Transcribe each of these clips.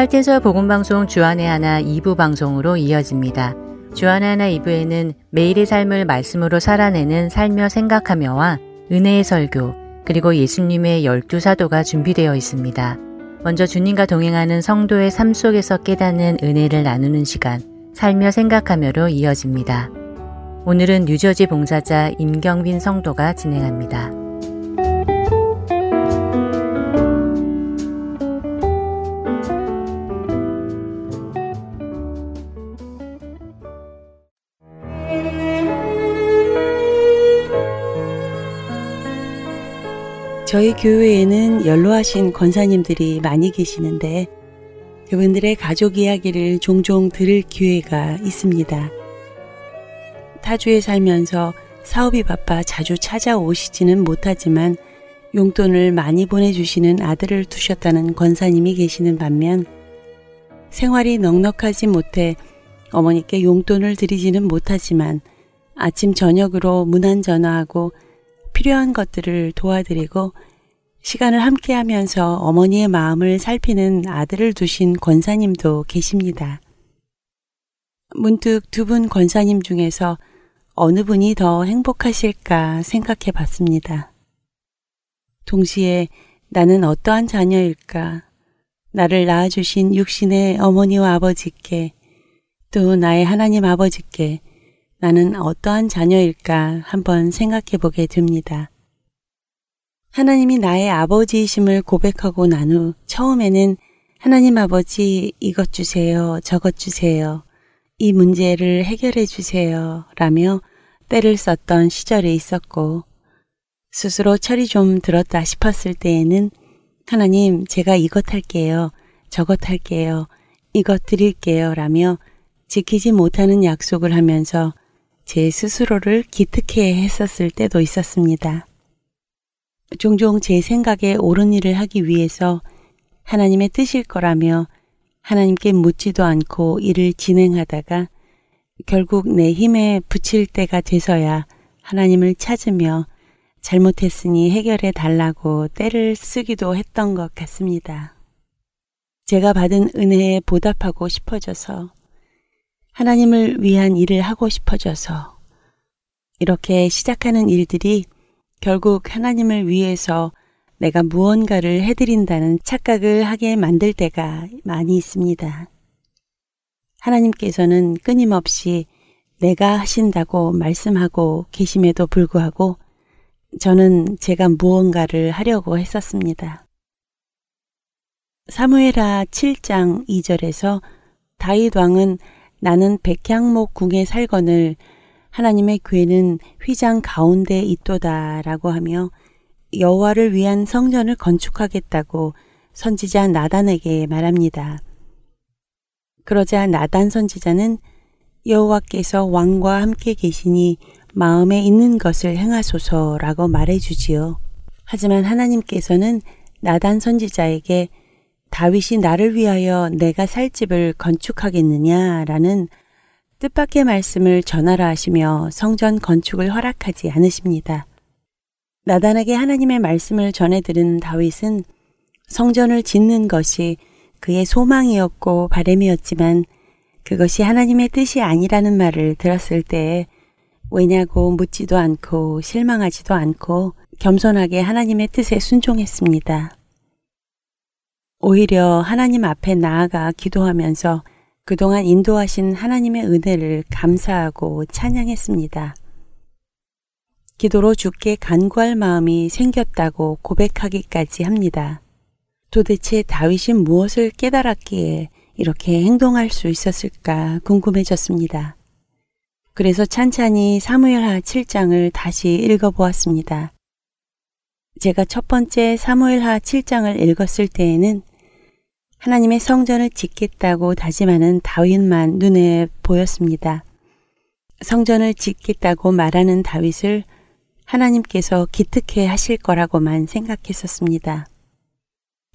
할텐서 복음방송 주안의 하나 2부 방송으로 이어집니다. 주안의 하나 2부에는 매일의 삶을 말씀으로 살아내는 살며 생각하며와 은혜의 설교, 그리고 예수님의 열두 사도가 준비되어 있습니다. 먼저 주님과 동행하는 성도의 삶 속에서 깨닫는 은혜를 나누는 시간, 살며 생각하며로 이어집니다. 오늘은 뉴저지 봉사자 임경빈 성도가 진행합니다. 저희 교회에는 연로하신 권사님들이 많이 계시는데 그분들의 가족 이야기를 종종 들을 기회가 있습니다. 타주에 살면서 사업이 바빠 자주 찾아오시지는 못하지만 용돈을 많이 보내주시는 아들을 두셨다는 권사님이 계시는 반면 생활이 넉넉하지 못해 어머니께 용돈을 드리지는 못하지만 아침 저녁으로 문안 전화하고 필요한 것들을 도와드리고 시간을 함께 하면서 어머니의 마음을 살피는 아들을 두신 권사님도 계십니다. 문득 두 분 권사님 중에서 어느 분이 더 행복하실까 생각해 봤습니다. 동시에 나는 어떠한 자녀일까? 나를 낳아주신 육신의 어머니와 아버지께 또 나의 하나님 아버지께 나는 어떠한 자녀일까 한번 생각해 보게 됩니다. 하나님이 나의 아버지이심을 고백하고 난 후 처음에는 하나님 아버지 이것 주세요, 저것 주세요, 이 문제를 해결해 주세요 라며 때를 썼던 시절이 있었고 스스로 철이 좀 들었다 싶었을 때에는 하나님 제가 이것 할게요, 저것 할게요, 이것 드릴게요 라며 지키지 못하는 약속을 하면서 제 스스로를 기특해 했었을 때도 있었습니다. 종종 제 생각에 옳은 일을 하기 위해서 하나님의 뜻일 거라며 하나님께 묻지도 않고 일을 진행하다가 결국 내 힘에 붙일 때가 돼서야 하나님을 찾으며 잘못했으니 해결해 달라고 때를 쓰기도 했던 것 같습니다. 제가 받은 은혜에 보답하고 싶어져서 하나님을 위한 일을 하고 싶어져서 이렇게 시작하는 일들이 결국 하나님을 위해서 내가 무언가를 해드린다는 착각을 하게 만들 때가 많이 있습니다. 하나님께서는 끊임없이 내가 하신다고 말씀하고 계심에도 불구하고 저는 제가 무언가를 하려고 했었습니다. 사무엘하 7장 2절에서 다윗 왕은 나는 백향목 궁에 살거늘 하나님의 괴는 휘장 가운데 있도다라고 하며 여호와를 위한 성전을 건축하겠다고 선지자 나단에게 말합니다. 그러자 나단 선지자는 여호와께서 왕과 함께 계시니 마음에 있는 것을 행하소서라고 말해 주지요. 하지만 하나님께서는 나단 선지자에게 다윗이 나를 위하여 내가 살 집을 건축하겠느냐라는 뜻밖의 말씀을 전하라 하시며 성전 건축을 허락하지 않으십니다. 나단에게 하나님의 말씀을 전해 들은 다윗은 성전을 짓는 것이 그의 소망이었고 바램이었지만 그것이 하나님의 뜻이 아니라는 말을 들었을 때 왜냐고 묻지도 않고 실망하지도 않고 겸손하게 하나님의 뜻에 순종했습니다. 오히려 하나님 앞에 나아가 기도하면서 그동안 인도하신 하나님의 은혜를 감사하고 찬양했습니다. 기도로 주께 간구할 마음이 생겼다고 고백하기까지 합니다. 도대체 다윗이 무엇을 깨달았기에 이렇게 행동할 수 있었을까 궁금해졌습니다. 그래서 찬찬히 사무엘하 7장을 다시 읽어보았습니다. 제가 첫 번째 사무엘하 7장을 읽었을 때에는 하나님의 성전을 짓겠다고 다짐하는 다윗만 눈에 보였습니다. 성전을 짓겠다고 말하는 다윗을 하나님께서 기특해 하실 거라고만 생각했었습니다.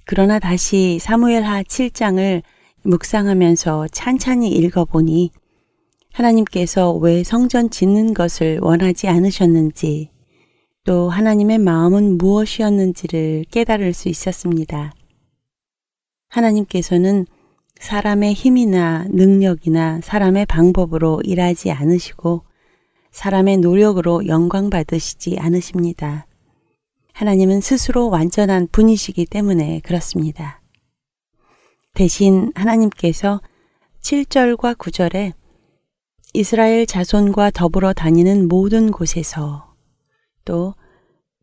그러나 다시 사무엘하 7장을 묵상하면서 찬찬히 읽어보니 하나님께서 왜 성전 짓는 것을 원하지 않으셨는지 또 하나님의 마음은 무엇이었는지를 깨달을 수 있었습니다. 하나님께서는 사람의 힘이나 능력이나 사람의 방법으로 일하지 않으시고 사람의 노력으로 영광 받으시지 않으십니다. 하나님은 스스로 완전한 분이시기 때문에 그렇습니다. 대신 하나님께서 7절과 9절에 이스라엘 자손과 더불어 다니는 모든 곳에서 또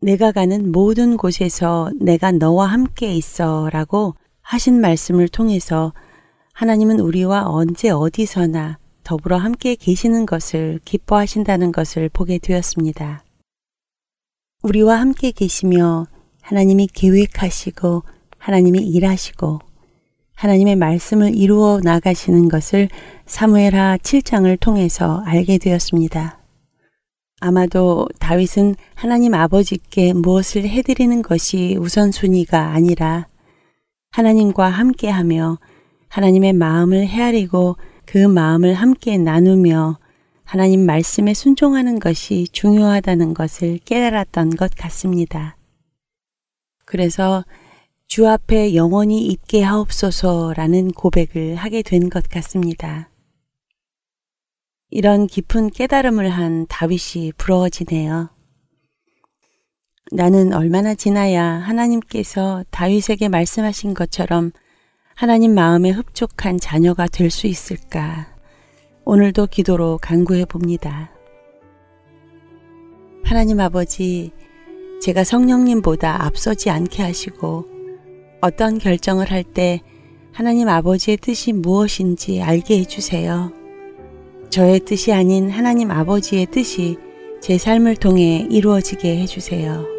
내가 가는 모든 곳에서 내가 너와 함께 있어 라고 하신 말씀을 통해서 하나님은 우리와 언제 어디서나 더불어 함께 계시는 것을 기뻐하신다는 것을 보게 되었습니다. 우리와 함께 계시며 하나님이 계획하시고 하나님이 일하시고 하나님의 말씀을 이루어 나가시는 것을 사무엘하 7장을 통해서 알게 되었습니다. 아마도 다윗은 하나님 아버지께 무엇을 해드리는 것이 우선순위가 아니라 하나님과 함께하며 하나님의 마음을 헤아리고 그 마음을 함께 나누며 하나님 말씀에 순종하는 것이 중요하다는 것을 깨달았던 것 같습니다. 그래서 주 앞에 영원히 있게 하옵소서라는 고백을 하게 된 것 같습니다. 이런 깊은 깨달음을 한 다윗이 부러워지네요. 나는 얼마나 지나야 하나님께서 다윗에게 말씀하신 것처럼 하나님 마음에 흡족한 자녀가 될 수 있을까? 오늘도 기도로 간구해 봅니다. 하나님 아버지, 제가 성령님보다 앞서지 않게 하시고 어떤 결정을 할 때 하나님 아버지의 뜻이 무엇인지 알게 해주세요. 저의 뜻이 아닌 하나님 아버지의 뜻이 제 삶을 통해 이루어지게 해주세요.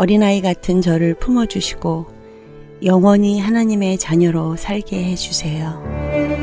어린아이 같은 저를 품어주시고 영원히 하나님의 자녀로 살게 해주세요.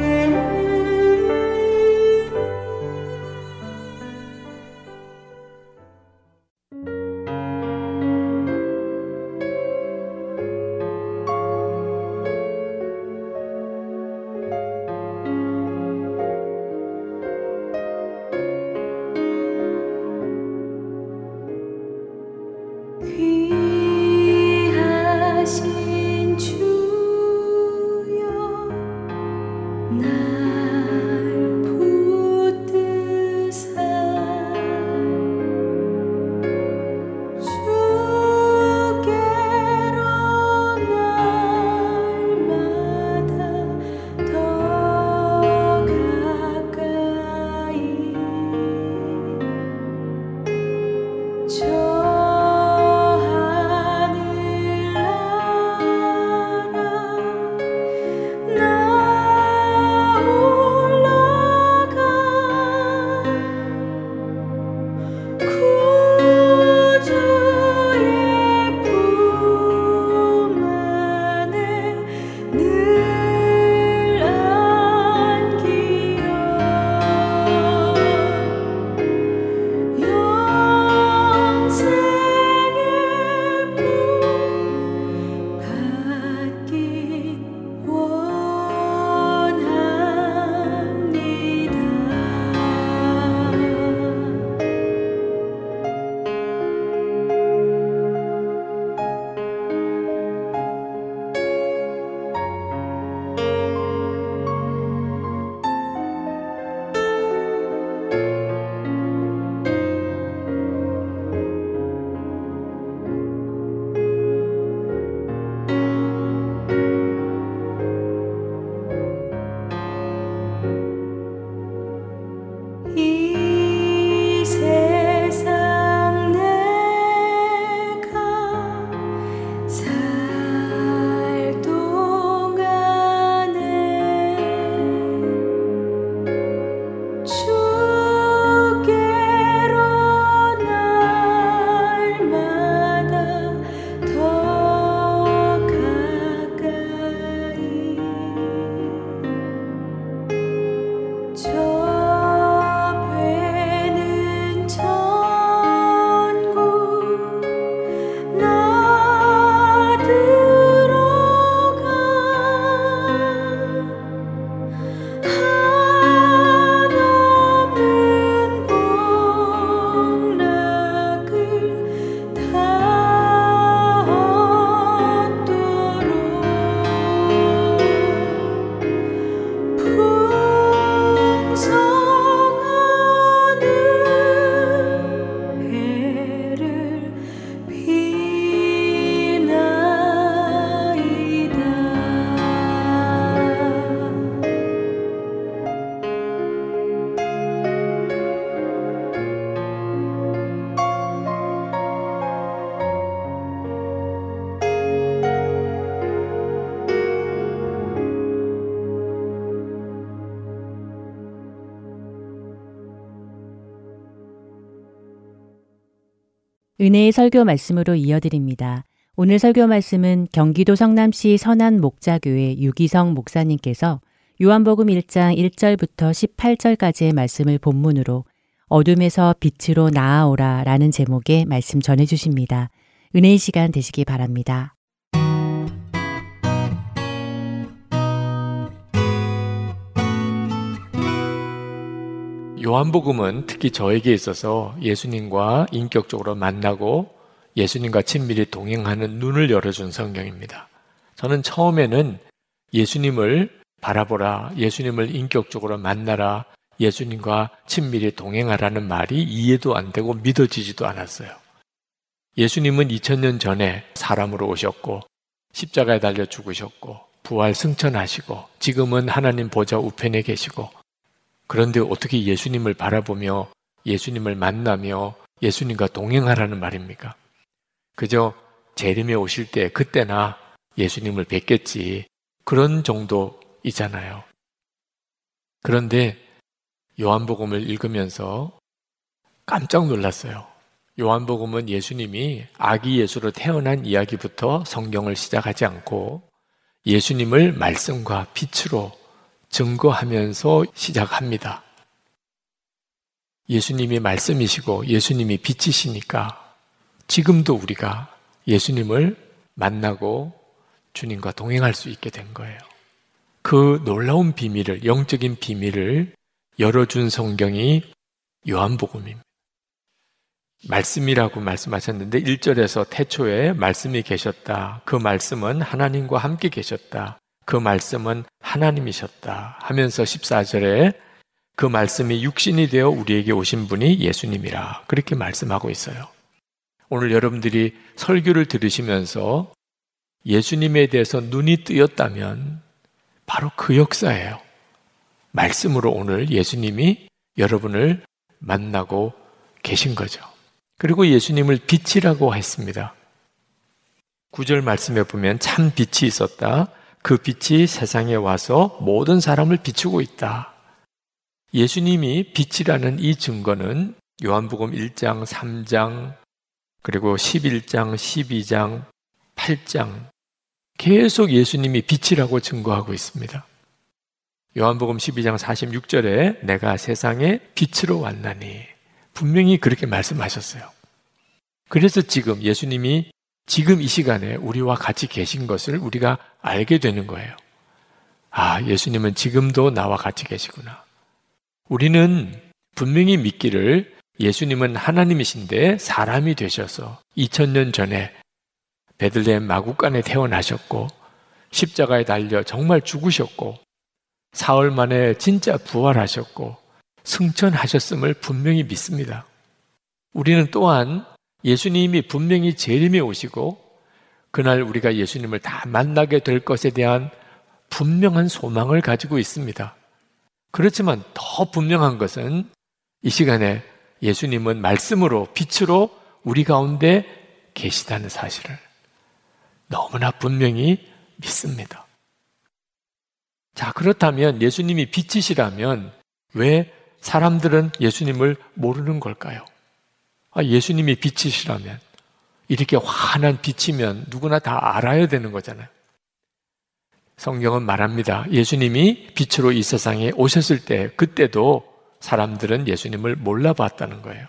은혜의 설교 말씀으로 이어드립니다. 오늘 설교 말씀은 경기도 성남시 선안 목자교회 유기성 목사님께서 요한복음 1장 1절부터 18절까지의 말씀을 본문으로 어둠에서 빛으로 나아오라 라는 제목의 말씀 전해 주십니다. 은혜의 시간 되시기 바랍니다. 요한복음은 특히 저에게 있어서 예수님과 인격적으로 만나고 예수님과 친밀히 동행하는 눈을 열어준 성경입니다. 저는 처음에는 예수님을 바라보라, 예수님을 인격적으로 만나라, 예수님과 친밀히 동행하라는 말이 이해도 안 되고 믿어지지도 않았어요. 예수님은 2000년 전에 사람으로 오셨고, 십자가에 달려 죽으셨고, 부활 승천하시고, 지금은 하나님 보좌 우편에 계시고, 그런데 어떻게 예수님을 바라보며 예수님을 만나며 예수님과 동행하라는 말입니까? 그저 재림에 오실 때 그때나 예수님을 뵙겠지. 그런 정도이잖아요. 그런데 요한복음을 읽으면서 깜짝 놀랐어요. 요한복음은 예수님이 아기 예수로 태어난 이야기부터 성경을 시작하지 않고 예수님을 말씀과 빛으로 증거하면서 시작합니다. 예수님이 말씀이시고 예수님이 빛이시니까 지금도 우리가 예수님을 만나고 주님과 동행할 수 있게 된 거예요. 그 놀라운 비밀을, 영적인 비밀을 열어준 성경이 요한복음입니다. 말씀이라고 말씀하셨는데 1절에서 태초에 말씀이 계셨다. 그 말씀은 하나님과 함께 계셨다. 그 말씀은 하나님이셨다 하면서 14절에 그 말씀이 육신이 되어 우리에게 오신 분이 예수님이라 그렇게 말씀하고 있어요. 오늘 여러분들이 설교를 들으시면서 예수님에 대해서 눈이 뜨였다면 바로 그 역사예요. 말씀으로 오늘 예수님이 여러분을 만나고 계신 거죠. 그리고 예수님을 빛이라고 했습니다. 구절 말씀에 보면 참 빛이 있었다. 그 빛이 세상에 와서 모든 사람을 비추고 있다. 예수님이 빛이라는 이 증거는 요한복음 1장, 3장, 그리고 11장, 12장, 8장 계속 예수님이 빛이라고 증거하고 있습니다. 요한복음 12장 46절에 내가 세상에 빛으로 왔나니 분명히 그렇게 말씀하셨어요. 그래서 지금 예수님이 지금 이 시간에 우리와 같이 계신 것을 우리가 알게 되는 거예요. 아, 예수님은 지금도 나와 같이 계시구나. 우리는 분명히 믿기를 예수님은 하나님이신데 사람이 되셔서 2000년 전에 베들레헴 마국간에 태어나셨고 십자가에 달려 정말 죽으셨고 사흘 만에 진짜 부활하셨고 승천하셨음을 분명히 믿습니다. 우리는 또한 예수님이 분명히 재림에 오시고 그날 우리가 예수님을 다 만나게 될 것에 대한 분명한 소망을 가지고 있습니다. 그렇지만 더 분명한 것은 이 시간에 예수님은 말씀으로 빛으로 우리 가운데 계시다는 사실을 너무나 분명히 믿습니다. 자, 그렇다면 예수님이 빛이시라면 왜 사람들은 예수님을 모르는 걸까요? 아, 예수님이 빛이시라면 이렇게 환한 빛이면 누구나 다 알아야 되는 거잖아요. 성경은 말합니다. 예수님이 빛으로 이 세상에 오셨을 때 그때도 사람들은 예수님을 몰라봤다는 거예요.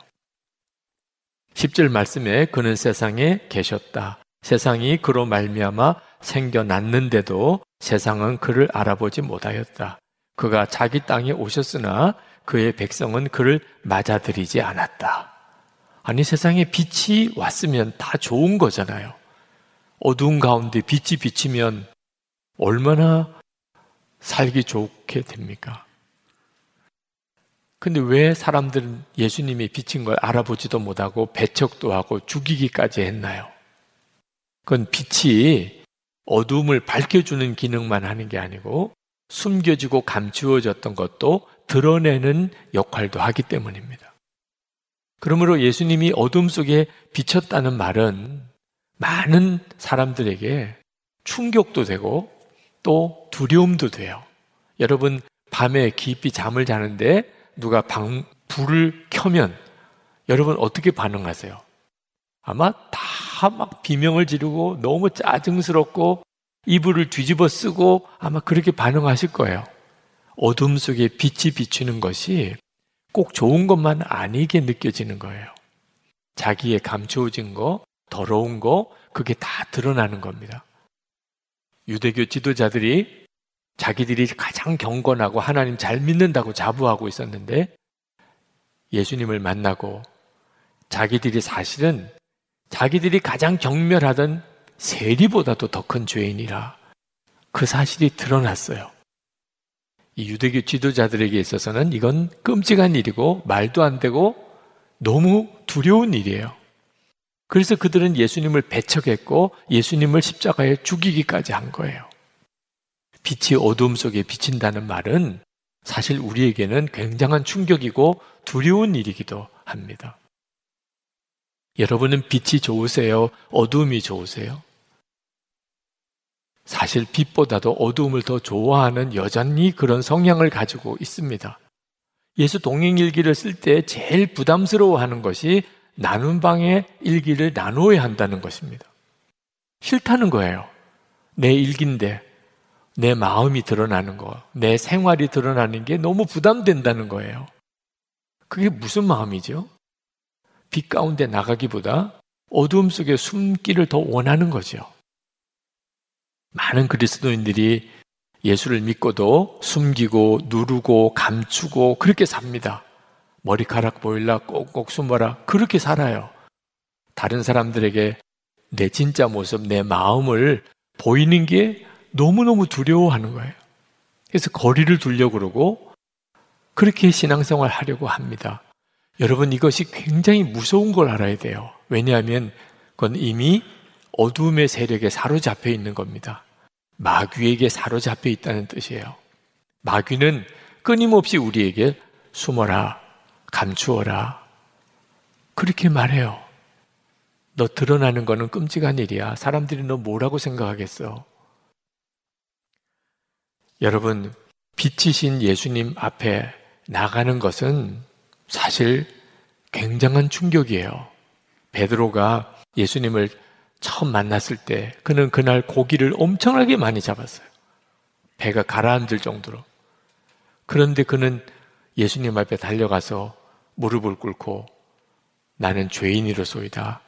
10절 말씀에 그는 세상에 계셨다. 세상이 그로 말미암아 생겨났는데도 세상은 그를 알아보지 못하였다. 그가 자기 땅에 오셨으나 그의 백성은 그를 맞아들이지 않았다. 아니 세상에 빛이 왔으면 다 좋은 거잖아요. 어두운 가운데 빛이 비치면 얼마나 살기 좋게 됩니까? 근데 왜 사람들은 예수님이 비친 걸 알아보지도 못하고 배척도 하고 죽이기까지 했나요? 그건 빛이 어둠을 밝혀주는 기능만 하는 게 아니고 숨겨지고 감추어졌던 것도 드러내는 역할도 하기 때문입니다. 그러므로 예수님이 어둠 속에 비쳤다는 말은 많은 사람들에게 충격도 되고 또 두려움도 돼요. 여러분, 밤에 깊이 잠을 자는데 누가 방, 불을 켜면 여러분 어떻게 반응하세요? 아마 다 막 비명을 지르고 너무 짜증스럽고 이불을 뒤집어 쓰고 아마 그렇게 반응하실 거예요. 어둠 속에 빛이 비추는 것이 꼭 좋은 것만 아니게 느껴지는 거예요. 자기의 감추어진 거, 더러운 거, 그게 다 드러나는 겁니다. 유대교 지도자들이 자기들이 가장 경건하고 하나님 잘 믿는다고 자부하고 있었는데 예수님을 만나고 자기들이 사실은 자기들이 가장 경멸하던 세리보다도 더 큰 죄인이라 그 사실이 드러났어요. 이 유대교 지도자들에게 있어서는 이건 끔찍한 일이고 말도 안 되고 너무 두려운 일이에요. 그래서 그들은 예수님을 배척했고 예수님을 십자가에 죽이기까지 한 거예요. 빛이 어둠 속에 비친다는 말은 사실 우리에게는 굉장한 충격이고 두려운 일이기도 합니다. 여러분은 빛이 좋으세요? 어둠이 좋으세요? 사실 빛보다도 어둠을 더 좋아하는 여전히 그런 성향을 가지고 있습니다. 예수 동행 일기를 쓸 때 제일 부담스러워 하는 것이 나눈 방에 일기를 나누어야 한다는 것입니다. 싫다는 거예요. 내 일기인데 내 마음이 드러나는 거, 내 생활이 드러나는 게 너무 부담된다는 거예요. 그게 무슨 마음이죠? 빛 가운데 나가기보다 어두움 속에 숨기를 더 원하는 거죠. 많은 그리스도인들이 예수를 믿고도 숨기고 누르고 감추고 그렇게 삽니다. 머리카락 보일라 꼭꼭 숨어라 그렇게 살아요. 다른 사람들에게 내 진짜 모습, 내 마음을 보이는 게 너무너무 두려워하는 거예요. 그래서 거리를 두려고 그러고 그렇게 신앙생활 하려고 합니다. 여러분 이것이 굉장히 무서운 걸 알아야 돼요. 왜냐하면 그건 이미 어둠의 세력에 사로잡혀 있는 겁니다. 마귀에게 사로잡혀 있다는 뜻이에요. 마귀는 끊임없이 우리에게 숨어라, 감추어라. 그렇게 말해요. 너 드러나는 거는 끔찍한 일이야. 사람들이 너 뭐라고 생각하겠어? 여러분, 빛이신 예수님 앞에 나가는 것은 사실 굉장한 충격이에요. 베드로가 예수님을 처음 만났을 때 그는 그날 고기를 엄청나게 많이 잡았어요. 배가 가라앉을 정도로. 그런데 그는 예수님 앞에 달려가서 무릎을 꿇고 나는 죄인이로소이다.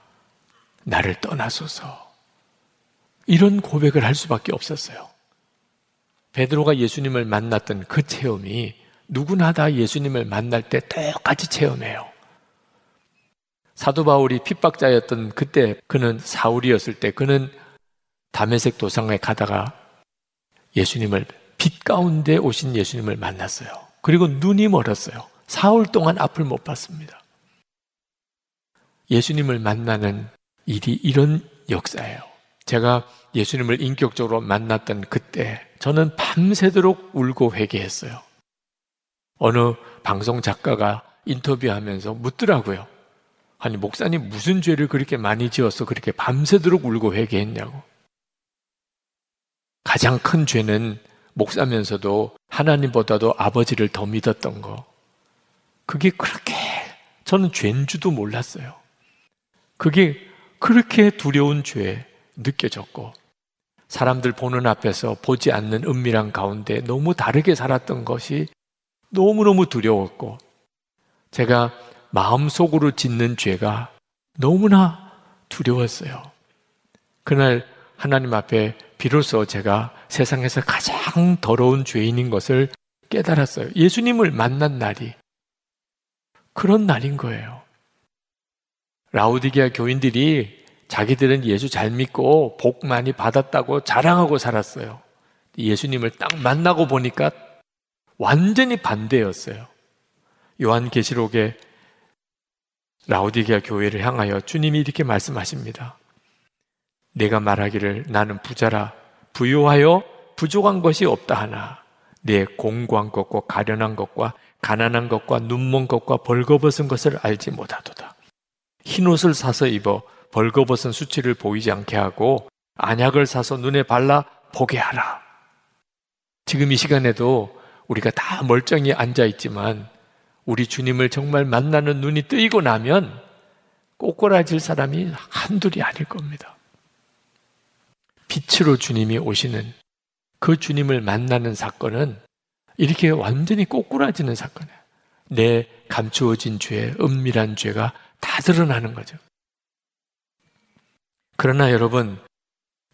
나를 떠나소서. 이런 고백을 할 수밖에 없었어요. 베드로가 예수님을 만났던 그 체험이 누구나 다 예수님을 만날 때 똑같이 체험해요. 사도 바울이 핍박자였던 그때 그는 사울이었을 때 그는 담에색 도상에 가다가 예수님을 빛 가운데 오신 예수님을 만났어요. 그리고 눈이 멀었어요. 사흘 동안 앞을 못 봤습니다. 예수님을 만나는 일이 이런 역사예요. 제가 예수님을 인격적으로 만났던 그때 저는 밤새도록 울고 회개했어요. 어느 방송 작가가 인터뷰하면서 묻더라고요. 아니, 목사님 무슨 죄를 그렇게 많이 지어서 그렇게 밤새도록 울고 회개했냐고. 가장 큰 죄는 목사면서도 하나님보다도 아버지를 더 믿었던 거. 그게 그렇게 저는 죄인지도 몰랐어요. 그게 그렇게 두려운 죄 느껴졌고 사람들 보는 앞에서 보지 않는 은밀한 가운데 너무 다르게 살았던 것이 너무너무 두려웠고 제가 마음속으로 짓는 죄가 너무나 두려웠어요. 그날 하나님 앞에 비로소 제가 세상에서 가장 더러운 죄인인 것을 깨달았어요. 예수님을 만난 날이 그런 날인 거예요. 라우디게아 교인들이 자기들은 예수 잘 믿고 복 많이 받았다고 자랑하고 살았어요. 예수님을 딱 만나고 보니까 완전히 반대였어요. 요한계시록에 라우디게아 교회를 향하여 주님이 이렇게 말씀하십니다. 내가 말하기를 나는 부자라 부유하여 부족한 것이 없다 하나 내 공고한 것과 가련한 것과 가난한 것과 눈먼 것과 벌거벗은 것을 알지 못하도다. 흰 옷을 사서 입어 벌거벗은 수치를 보이지 않게 하고 안약을 사서 눈에 발라 보게 하라. 지금 이 시간에도 우리가 다 멀쩡히 앉아 있지만 우리 주님을 정말 만나는 눈이 뜨이고 나면 꼬꾸라질 사람이 한둘이 아닐 겁니다. 빛으로 주님이 오시는 그 주님을 만나는 사건은 이렇게 완전히 꼬꾸라지는 사건이에요. 내 감추어진 죄, 은밀한 죄가 다 드러나는 거죠. 그러나 여러분,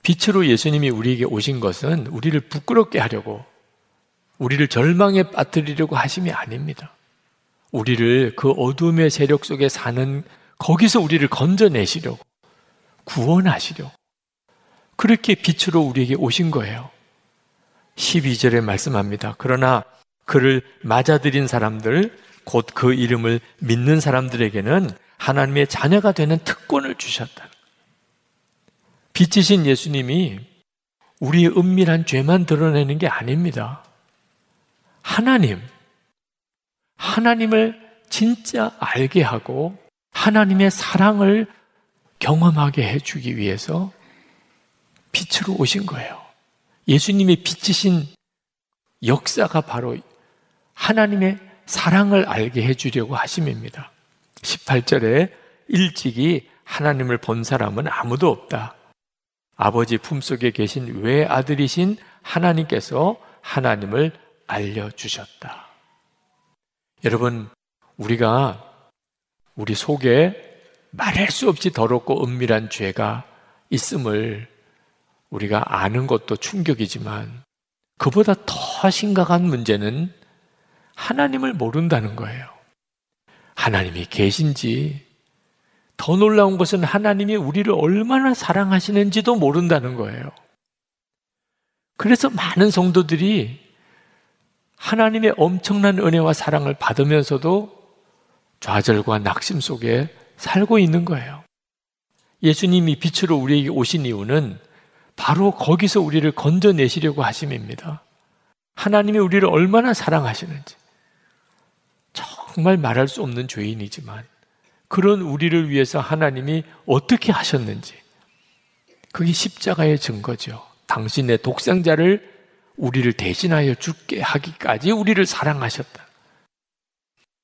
빛으로 예수님이 우리에게 오신 것은 우리를 부끄럽게 하려고, 우리를 절망에 빠뜨리려고 하심이 아닙니다. 우리를 그 어둠의 세력 속에 사는 거기서 우리를 건져내시려고, 구원하시려고, 그렇게 빛으로 우리에게 오신 거예요. 12절에 말씀합니다. 그러나 그를 맞아들인 사람들, 곧 그 이름을 믿는 사람들에게는 하나님의 자녀가 되는 특권을 주셨다. 빛이신 예수님이 우리의 은밀한 죄만 드러내는 게 아닙니다. 하나님, 하나님을 진짜 알게 하고 하나님의 사랑을 경험하게 해주기 위해서 빛으로 오신 거예요. 예수님의 빛이신 역사가 바로 하나님의 사랑을 알게 해주려고 하심입니다. 18절에 일찍이 하나님을 본 사람은 아무도 없다. 아버지 품속에 계신 외아들이신 하나님께서 하나님을 알려주셨다. 여러분, 우리가 우리 속에 말할 수 없이 더럽고 은밀한 죄가 있음을 우리가 아는 것도 충격이지만 그보다 더 심각한 문제는 하나님을 모른다는 거예요. 하나님이 계신지 더 놀라운 것은 하나님이 우리를 얼마나 사랑하시는지도 모른다는 거예요. 그래서 많은 성도들이 하나님의 엄청난 은혜와 사랑을 받으면서도 좌절과 낙심 속에 살고 있는 거예요. 예수님이 빛으로 우리에게 오신 이유는 바로 거기서 우리를 건져내시려고 하심입니다. 하나님이 우리를 얼마나 사랑하시는지. 정말 말할 수 없는 죄인이지만 그런 우리를 위해서 하나님이 어떻게 하셨는지 그게 십자가의 증거죠. 당신의 독생자를 우리를 대신하여 죽게 하기까지 우리를 사랑하셨다.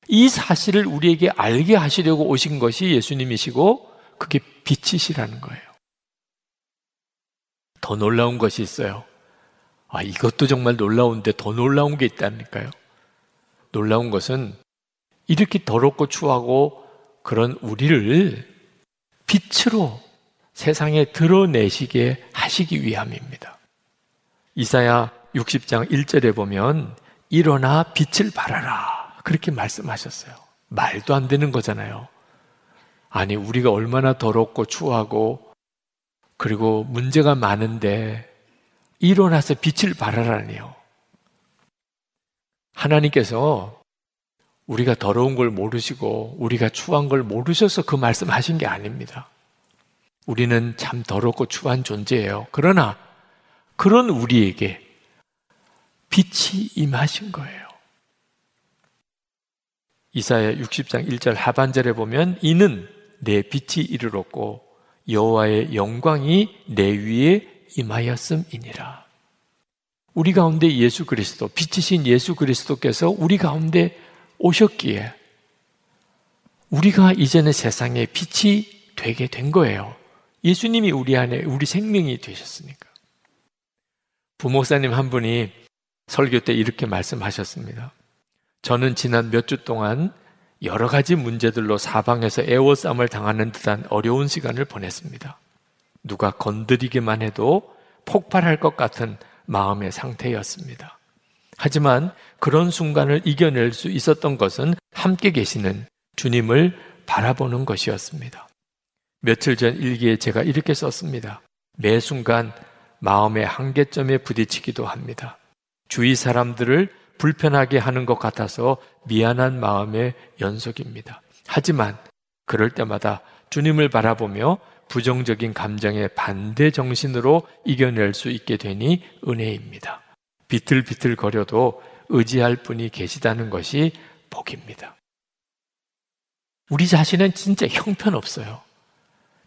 이 사실을 우리에게 알게 하시려고 오신 것이 예수님이시고 그게 빛이시라는 거예요. 더 놀라운 것이 있어요. 아, 이것도 정말 놀라운데 더 놀라운 게 있다니까요. 놀라운 것은 이렇게 더럽고 추하고 그런 우리를 빛으로 세상에 드러내시게 하시기 위함입니다. 이사야 60장 1절에 보면 일어나 빛을 발하라. 그렇게 말씀하셨어요. 말도 안 되는 거잖아요. 아니, 우리가 얼마나 더럽고 추하고 그리고 문제가 많은데 일어나서 빛을 발하라니요. 하나님께서 우리가 더러운 걸 모르시고 우리가 추한 걸 모르셔서 그 말씀하신 게 아닙니다. 우리는 참 더럽고 추한 존재예요. 그러나 그런 우리에게 빛이 임하신 거예요. 이사야 60장 1절 하반절에 보면 이는 내 빛이 이르렀고 여호와의 영광이 내 위에 임하였음이니라. 우리 가운데 예수 그리스도 빛이신 예수 그리스도께서 우리 가운데 오셨기에 우리가 이제는 세상에 빛이 되게 된 거예요. 예수님이 우리 안에 우리 생명이 되셨으니까. 부목사님 한 분이 설교 때 이렇게 말씀하셨습니다. 저는 지난 몇 주 동안 여러 가지 문제들로 사방에서 애워싸움을 당하는 듯한 어려운 시간을 보냈습니다. 누가 건드리기만 해도 폭발할 것 같은 마음의 상태였습니다. 하지만 그런 순간을 이겨낼 수 있었던 것은 함께 계시는 주님을 바라보는 것이었습니다. 며칠 전 일기에 제가 이렇게 썼습니다. 매 순간 마음의 한계점에 부딪히기도 합니다. 주위 사람들을 불편하게 하는 것 같아서 미안한 마음의 연속입니다. 하지만 그럴 때마다 주님을 바라보며 부정적인 감정의 반대 정신으로 이겨낼 수 있게 되니 은혜입니다. 비틀비틀 거려도 의지할 분이 계시다는 것이 복입니다. 우리 자신은 진짜 형편없어요.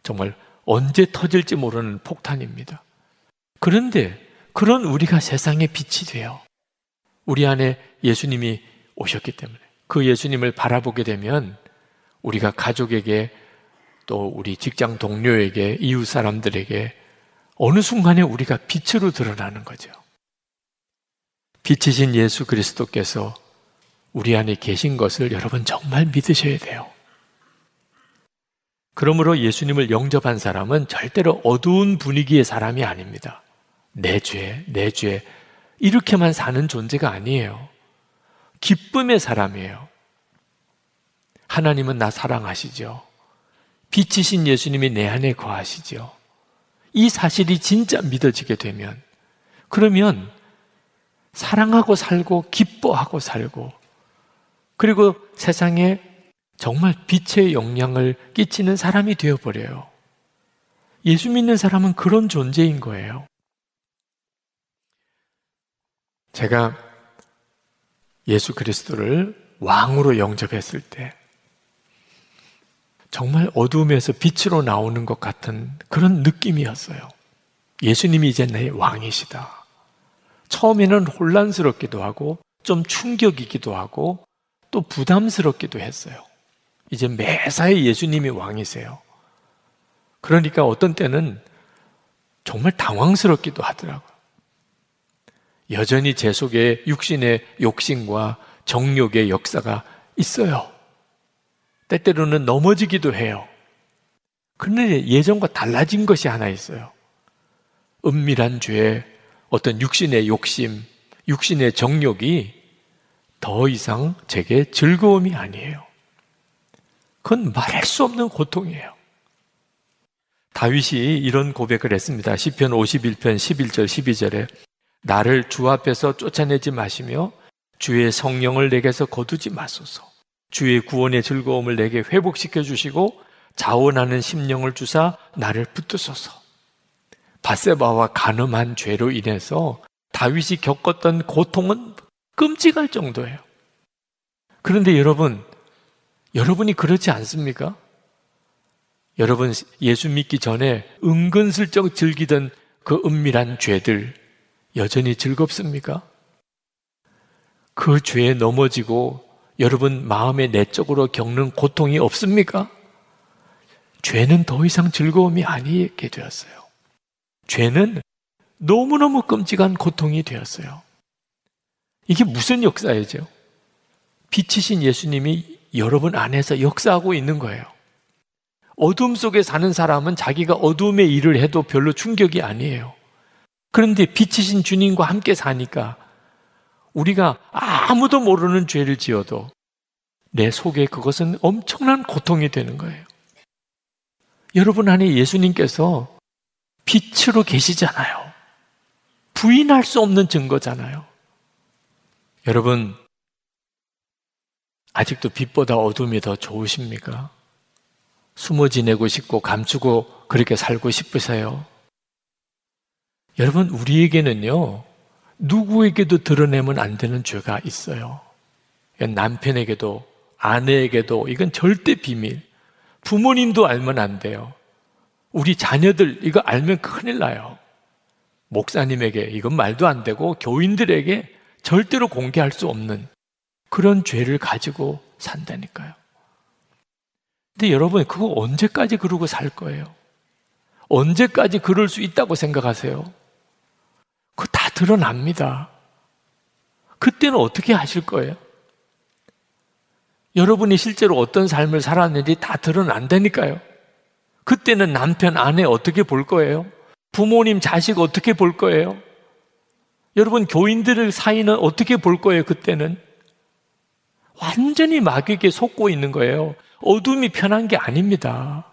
정말 언제 터질지 모르는 폭탄입니다. 그런데 그런 우리가 세상의 빛이 돼요. 우리 안에 예수님이 오셨기 때문에 그 예수님을 바라보게 되면 우리가 가족에게 또 우리 직장 동료에게, 이웃 사람들에게 어느 순간에 우리가 빛으로 드러나는 거죠. 빛이신 예수 그리스도께서 우리 안에 계신 것을 여러분 정말 믿으셔야 돼요. 그러므로 예수님을 영접한 사람은 절대로 어두운 분위기의 사람이 아닙니다. 내 죄, 내 죄. 이렇게만 사는 존재가 아니에요. 기쁨의 사람이에요. 하나님은 나 사랑하시죠. 빛이신 예수님이 내 안에 거하시죠. 이 사실이 진짜 믿어지게 되면, 그러면 사랑하고 살고 기뻐하고 살고, 그리고 세상에 정말 빛의 영향을 끼치는 사람이 되어버려요. 예수 믿는 사람은 그런 존재인 거예요. 제가 예수 그리스도를 왕으로 영접했을 때 정말 어두움에서 빛으로 나오는 것 같은 그런 느낌이었어요. 예수님이 이제 내 왕이시다. 처음에는 혼란스럽기도 하고 좀 충격이기도 하고 또 부담스럽기도 했어요. 이제 매사에 예수님이 왕이세요. 그러니까 어떤 때는 정말 당황스럽기도 하더라고요. 여전히 제 속에 육신의 욕심과 정욕의 역사가 있어요. 때때로는 넘어지기도 해요. 그런데 예전과 달라진 것이 하나 있어요. 은밀한 죄, 어떤 육신의 욕심, 육신의 정욕이 더 이상 제게 즐거움이 아니에요. 그건 말할 수 없는 고통이에요. 다윗이 이런 고백을 했습니다. 시편 51편 11절 12절에 나를 주 앞에서 쫓아내지 마시며 주의 성령을 내게서 거두지 마소서. 주의 구원의 즐거움을 내게 회복시켜 주시고 자원하는 심령을 주사 나를 붙드소서. 바세바와 가늠한 죄로 인해서 다윗이 겪었던 고통은 끔찍할 정도예요. 그런데 여러분, 여러분이 그렇지 않습니까? 여러분 예수 믿기 전에 은근슬쩍 즐기던 그 은밀한 죄들 여전히 즐겁습니까? 그 죄에 넘어지고 여러분 마음의 내적으로 겪는 고통이 없습니까? 죄는 더 이상 즐거움이 아니게 되었어요. 죄는 너무너무 끔찍한 고통이 되었어요. 이게 무슨 역사이죠? 빛이신 예수님이 여러분 안에서 역사하고 있는 거예요. 어둠 속에 사는 사람은 자기가 어둠의 일을 해도 별로 충격이 아니에요. 그런데 빛이신 주님과 함께 사니까 우리가 아무도 모르는 죄를 지어도 내 속에 그것은 엄청난 고통이 되는 거예요. 여러분 안에 예수님께서 빛으로 계시잖아요. 부인할 수 없는 증거잖아요. 여러분, 아직도 빛보다 어둠이 더 좋으십니까? 숨어 지내고 싶고 감추고 그렇게 살고 싶으세요? 여러분, 우리에게는요, 누구에게도 드러내면 안 되는 죄가 있어요. 남편에게도, 아내에게도, 이건 절대 비밀. 부모님도 알면 안 돼요. 우리 자녀들, 이거 알면 큰일 나요. 목사님에게, 이건 말도 안 되고, 교인들에게 절대로 공개할 수 없는 그런 죄를 가지고 산다니까요. 근데 여러분, 그거 언제까지 그러고 살 거예요? 언제까지 그럴 수 있다고 생각하세요? 그거 다 드러납니다. 그때는 어떻게 하실 거예요? 여러분이 실제로 어떤 삶을 살았는지 다 드러난다니까요. 그때는 남편, 아내 어떻게 볼 거예요? 부모님, 자식 어떻게 볼 거예요? 여러분, 교인들 사이는 어떻게 볼 거예요, 그때는? 완전히 마귀에게 속고 있는 거예요. 어둠이 편한 게 아닙니다.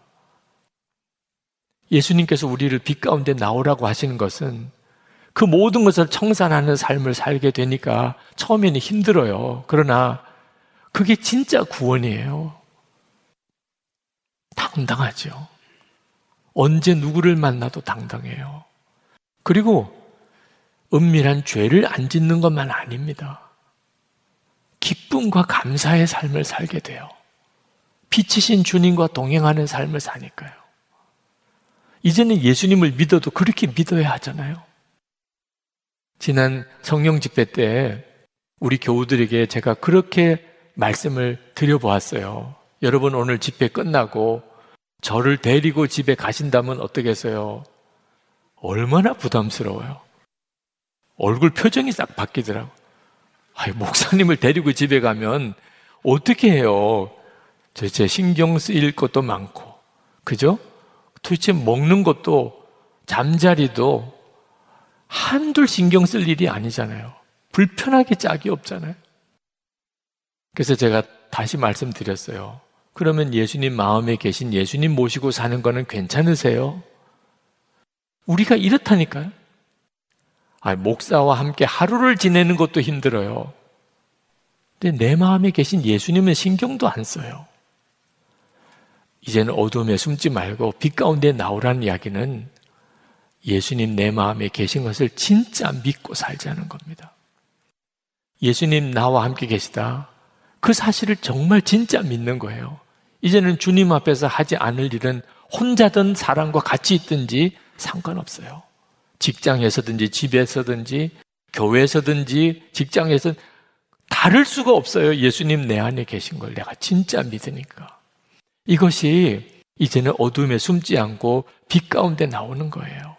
예수님께서 우리를 빛 가운데 나오라고 하시는 것은 그 모든 것을 청산하는 삶을 살게 되니까 처음에는 힘들어요. 그러나 그게 진짜 구원이에요. 당당하죠. 언제 누구를 만나도 당당해요. 그리고 은밀한 죄를 안 짓는 것만 아닙니다. 기쁨과 감사의 삶을 살게 돼요. 빛이신 주님과 동행하는 삶을 사니까요. 이제는 예수님을 믿어도 그렇게 믿어야 하잖아요. 지난 성령 집회 때 우리 교우들에게 제가 그렇게 말씀을 드려보았어요. 여러분 오늘 집회 끝나고 저를 데리고 집에 가신다면 어떻겠어요? 얼마나 부담스러워요. 얼굴 표정이 싹 바뀌더라고. 아이, 목사님을 데리고 집에 가면 어떻게 해요? 도대체 신경 쓰일 것도 많고, 그죠? 도대체 먹는 것도, 잠자리도 한둘 신경 쓸 일이 아니잖아요. 불편하게 짝이 없잖아요. 그래서 제가 다시 말씀드렸어요. 그러면 예수님 마음에 계신 예수님 모시고 사는 거는 괜찮으세요? 우리가 이렇다니까요. 아, 목사와 함께 하루를 지내는 것도 힘들어요. 근데 내 마음에 계신 예수님은 신경도 안 써요. 이제는 어둠에 숨지 말고 빛 가운데 나오라는 이야기는 예수님 내 마음에 계신 것을 진짜 믿고 살자는 겁니다. 예수님 나와 함께 계시다. 그 사실을 정말 진짜 믿는 거예요. 이제는 주님 앞에서 하지 않을 일은 혼자든 사람과 같이 있든지 상관없어요. 직장에서든지 집에서든지 교회에서든지 직장에서 다를 수가 없어요. 예수님 내 안에 계신 걸 내가 진짜 믿으니까. 이것이 이제는 어둠에 숨지 않고 빛 가운데 나오는 거예요.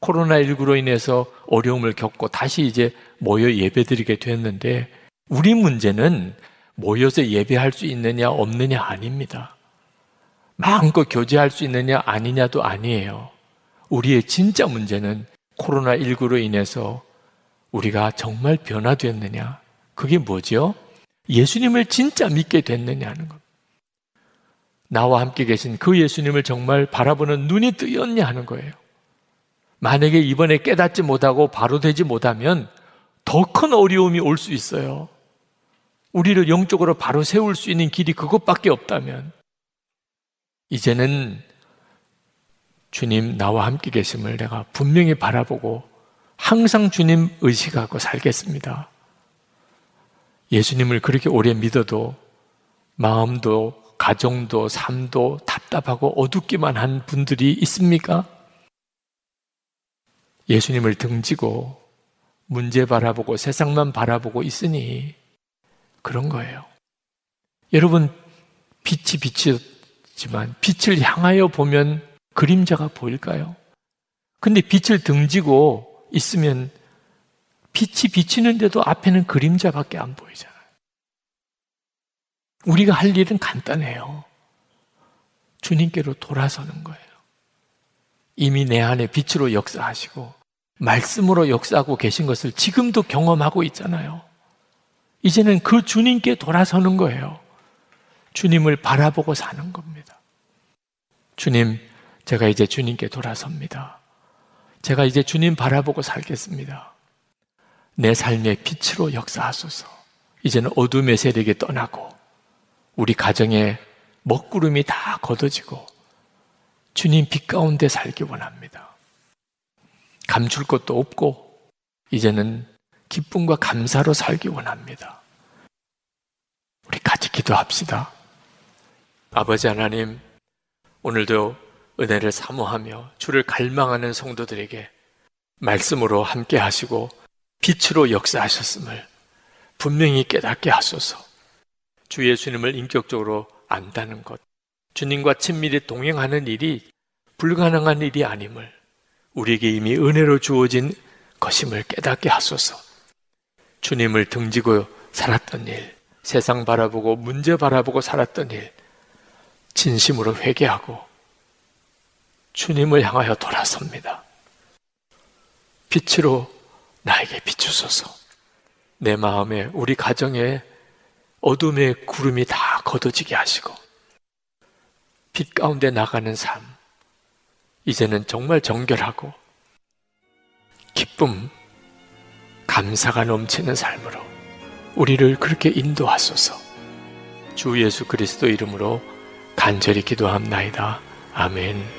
코로나19로 인해서 어려움을 겪고 다시 이제 모여 예배 드리게 됐는데 우리 문제는 모여서 예배할 수 있느냐 없느냐 아닙니다. 마음껏 교제할 수 있느냐 아니냐도 아니에요. 우리의 진짜 문제는 코로나19로 인해서 우리가 정말 변화됐느냐. 그게 뭐죠? 예수님을 진짜 믿게 됐느냐는 것. 나와 함께 계신 그 예수님을 정말 바라보는 눈이 뜨였냐 하는 거예요. 만약에 이번에 깨닫지 못하고 바로 되지 못하면 더 큰 어려움이 올 수 있어요. 우리를 영적으로 바로 세울 수 있는 길이 그것밖에 없다면 이제는 주님 나와 함께 계심을 내가 분명히 바라보고 항상 주님 의식하고 살겠습니다. 예수님을 그렇게 오래 믿어도 마음도 가정도 삶도 답답하고 어둡기만 한 분들이 있습니까? 예수님을 등지고 문제 바라보고 세상만 바라보고 있으니 그런 거예요. 여러분, 빛이 빛이지만 빛을 향하여 보면 그림자가 보일까요? 근데 빛을 등지고 있으면 빛이 비치는데도 앞에는 그림자밖에 안 보이잖아요. 우리가 할 일은 간단해요. 주님께로 돌아서는 거예요. 이미 내 안에 빛으로 역사하시고 말씀으로 역사하고 계신 것을 지금도 경험하고 있잖아요. 이제는 그 주님께 돌아서는 거예요. 주님을 바라보고 사는 겁니다. 주님, 제가 이제 주님께 돌아섭니다. 제가 이제 주님 바라보고 살겠습니다. 내 삶의 빛으로 역사하소서. 이제는 어둠의 세력이 떠나고 우리 가정에 먹구름이 다 걷어지고 주님 빛 가운데 살기 원합니다. 감출 것도 없고 이제는 기쁨과 감사로 살기 원합니다. 우리 같이 기도합시다. 아버지 하나님, 오늘도 은혜를 사모하며 주를 갈망하는 성도들에게 말씀으로 함께 하시고 빛으로 역사하셨음을 분명히 깨닫게 하소서. 주 예수님을 인격적으로 안다는 것, 주님과 친밀히 동행하는 일이 불가능한 일이 아님을 우리에게 이미 은혜로 주어진 것임을 깨닫게 하소서. 주님을 등지고 살았던 일, 세상 바라보고 문제 바라보고 살았던 일, 진심으로 회개하고 주님을 향하여 돌아섭니다. 빛으로 나에게 비추소서. 내 마음에 우리 가정에 어둠의 구름이 다 걷어지게 하시고 빛 가운데 나가는 삶 이제는 정말 정결하고 기쁨 감사가 넘치는 삶으로 우리를 그렇게 인도하소서. 주 예수 그리스도 이름으로 간절히 기도합나이다. 아멘.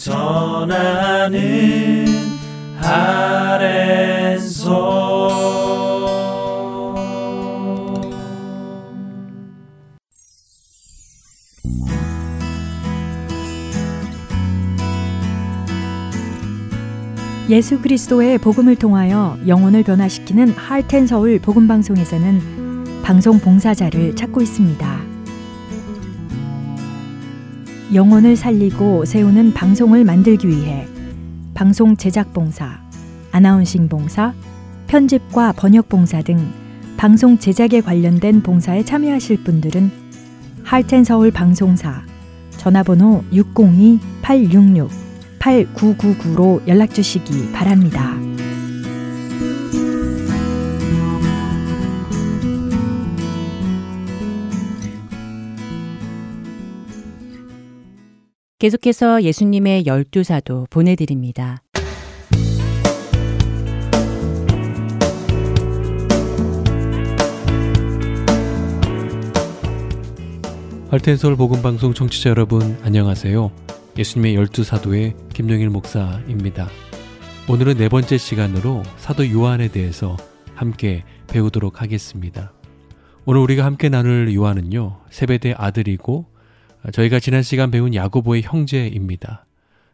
전하는 아랜소 예수 그리스도의 복음을 통하여 영혼을 변화시키는 할텐서울 복음방송에서는 방송 봉사자를 찾고 있습니다. 영혼을 살리고 세우는 방송을 만들기 위해 방송 제작 봉사, 아나운싱 봉사, 편집과 번역 봉사 등 방송 제작에 관련된 봉사에 참여하실 분들은 할텐 서울 방송사 전화번호 602-866-8999로 연락 주시기 바랍니다. 계속해서 예수님의 열두 사도 보내드립니다. 할텐서울 복음방송 청취자 여러분 안녕하세요. 예수님의 열두 사도의 김영일 목사입니다. 오늘은 네 번째 시간으로 사도 요한에 대해서 함께 배우도록 하겠습니다. 오늘 우리가 함께 나눌 요한은요, 세베대 아들이고 저희가 지난 시간 배운 야고보의 형제입니다.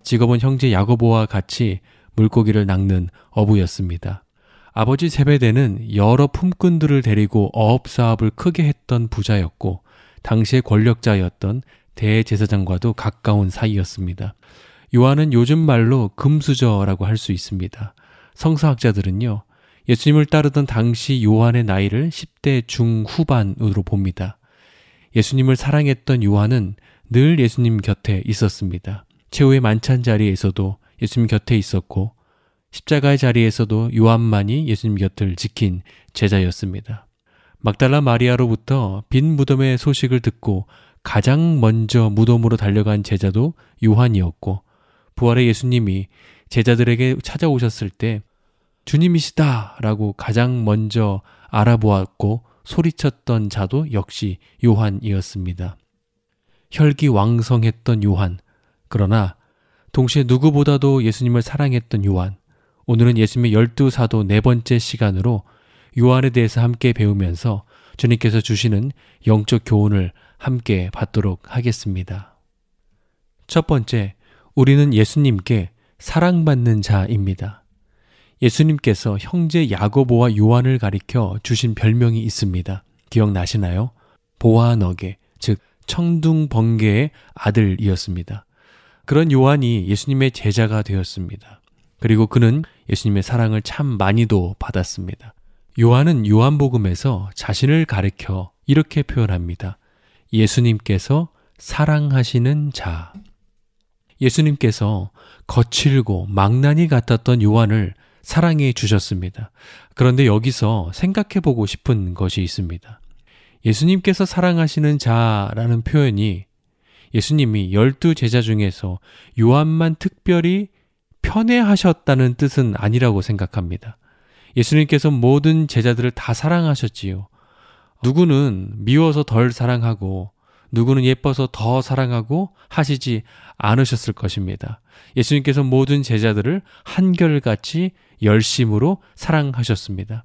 직업은 형제 야고보와 같이 물고기를 낚는 어부였습니다. 아버지 세베대는 여러 품꾼들을 데리고 어업 사업을 크게 했던 부자였고 당시의 권력자였던 대제사장과도 가까운 사이였습니다. 요한은 요즘 말로 금수저라고 할 수 있습니다. 성서학자들은요, 예수님을 따르던 당시 요한의 나이를 10대 중후반으로 봅니다. 예수님을 사랑했던 요한은 늘 예수님 곁에 있었습니다. 최후의 만찬 자리에서도 예수님 곁에 있었고, 십자가의 자리에서도 요한만이 예수님 곁을 지킨 제자였습니다. 막달라 마리아로부터 빈 무덤의 소식을 듣고 가장 먼저 무덤으로 달려간 제자도 요한이었고 부활의 예수님이 제자들에게 찾아오셨을 때 주님이시다 라고 가장 먼저 알아보았고 소리쳤던 자도 역시 요한이었습니다. 혈기 왕성했던 요한. 그러나 동시에 누구보다도 예수님을 사랑했던 요한. 오늘은 예수님의 열두 사도 네 번째 시간으로 요한에 대해서 함께 배우면서 주님께서 주시는 영적 교훈을 함께 받도록 하겠습니다. 첫 번째, 우리는 예수님께 사랑받는 자입니다. 예수님께서 형제 야고보와 요한을 가리켜 주신 별명이 있습니다. 기억나시나요? 보아너게, 즉 청둥 번개의 아들이었습니다. 그런 요한이 예수님의 제자가 되었습니다. 그리고 그는 예수님의 사랑을 참 많이도 받았습니다. 요한은 요한복음에서 자신을 가리켜 이렇게 표현합니다. 예수님께서 사랑하시는 자. 예수님께서 거칠고 망나니 같았던 요한을 사랑해 주셨습니다. 그런데 여기서 생각해 보고 싶은 것이 있습니다. 예수님께서 사랑하시는 자라는 표현이 예수님이 열두 제자 중에서 요한만 특별히 편애하셨다는 뜻은 아니라고 생각합니다. 예수님께서 모든 제자들을 다 사랑하셨지요. 누구는 미워서 덜 사랑하고 누구는 예뻐서 더 사랑하고 하시지 않으셨을 것입니다. 예수님께서 모든 제자들을 한결같이 열심으로 사랑하셨습니다.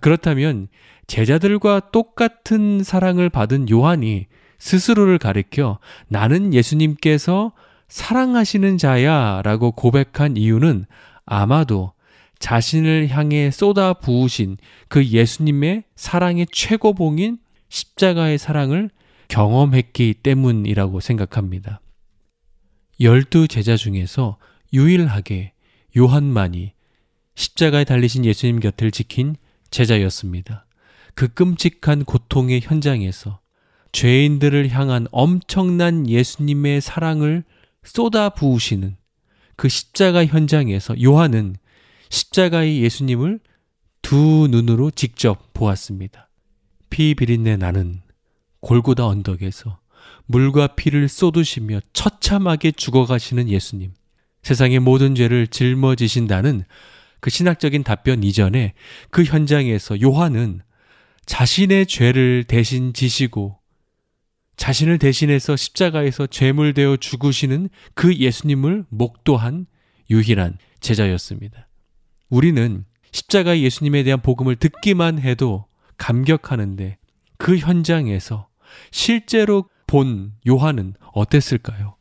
그렇다면 제자들과 똑같은 사랑을 받은 요한이 스스로를 가리켜 나는 예수님께서 사랑하시는 자야 라고 고백한 이유는 아마도 자신을 향해 쏟아 부으신 그 예수님의 사랑의 최고봉인 십자가의 사랑을 경험했기 때문이라고 생각합니다. 열두 제자 중에서 유일하게 요한만이 십자가에 달리신 예수님 곁을 지킨 제자였습니다. 그 끔찍한 고통의 현장에서 죄인들을 향한 엄청난 예수님의 사랑을 쏟아 부으시는 그 십자가 현장에서 요한은 십자가의 예수님을 두 눈으로 직접 보았습니다. 피 비린내 나는 골고다 언덕에서 물과 피를 쏟으시며 처참하게 죽어가시는 예수님. 세상의 모든 죄를 짊어지신다는 그 신학적인 답변 이전에 그 현장에서 요한은 자신의 죄를 대신 지시고 자신을 대신해서 십자가에서 죄물되어 죽으시는 그 예수님을 목도한 유일한 제자였습니다. 우리는 십자가 예수님에 대한 복음을 듣기만 해도 감격하는데 그 현장에서 실제로 본 요한은 어땠을까요?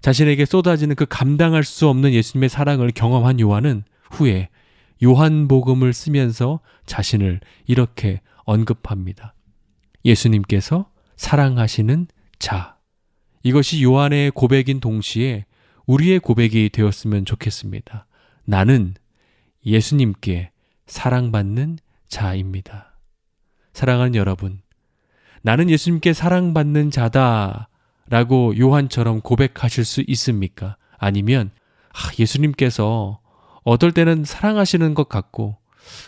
자신에게 쏟아지는 그 감당할 수 없는 예수님의 사랑을 경험한 요한은 후에 요한복음을 쓰면서 자신을 이렇게 언급합니다. 예수님께서 사랑하시는 자. 이것이 요한의 고백인 동시에 우리의 고백이 되었으면 좋겠습니다. 나는 예수님께 사랑받는 자입니다. 사랑하는 여러분, 나는 예수님께 사랑받는 자다 라고 요한처럼 고백하실 수 있습니까? 아니면, 아, 예수님께서 어떨 때는 사랑하시는 것 같고,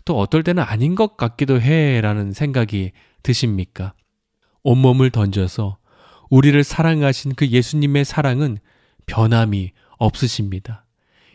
또 어떨 때는 아닌 것 같기도 해 라는 생각이 드십니까? 온몸을 던져서 우리를 사랑하신 그 예수님의 사랑은 변함이 없으십니다.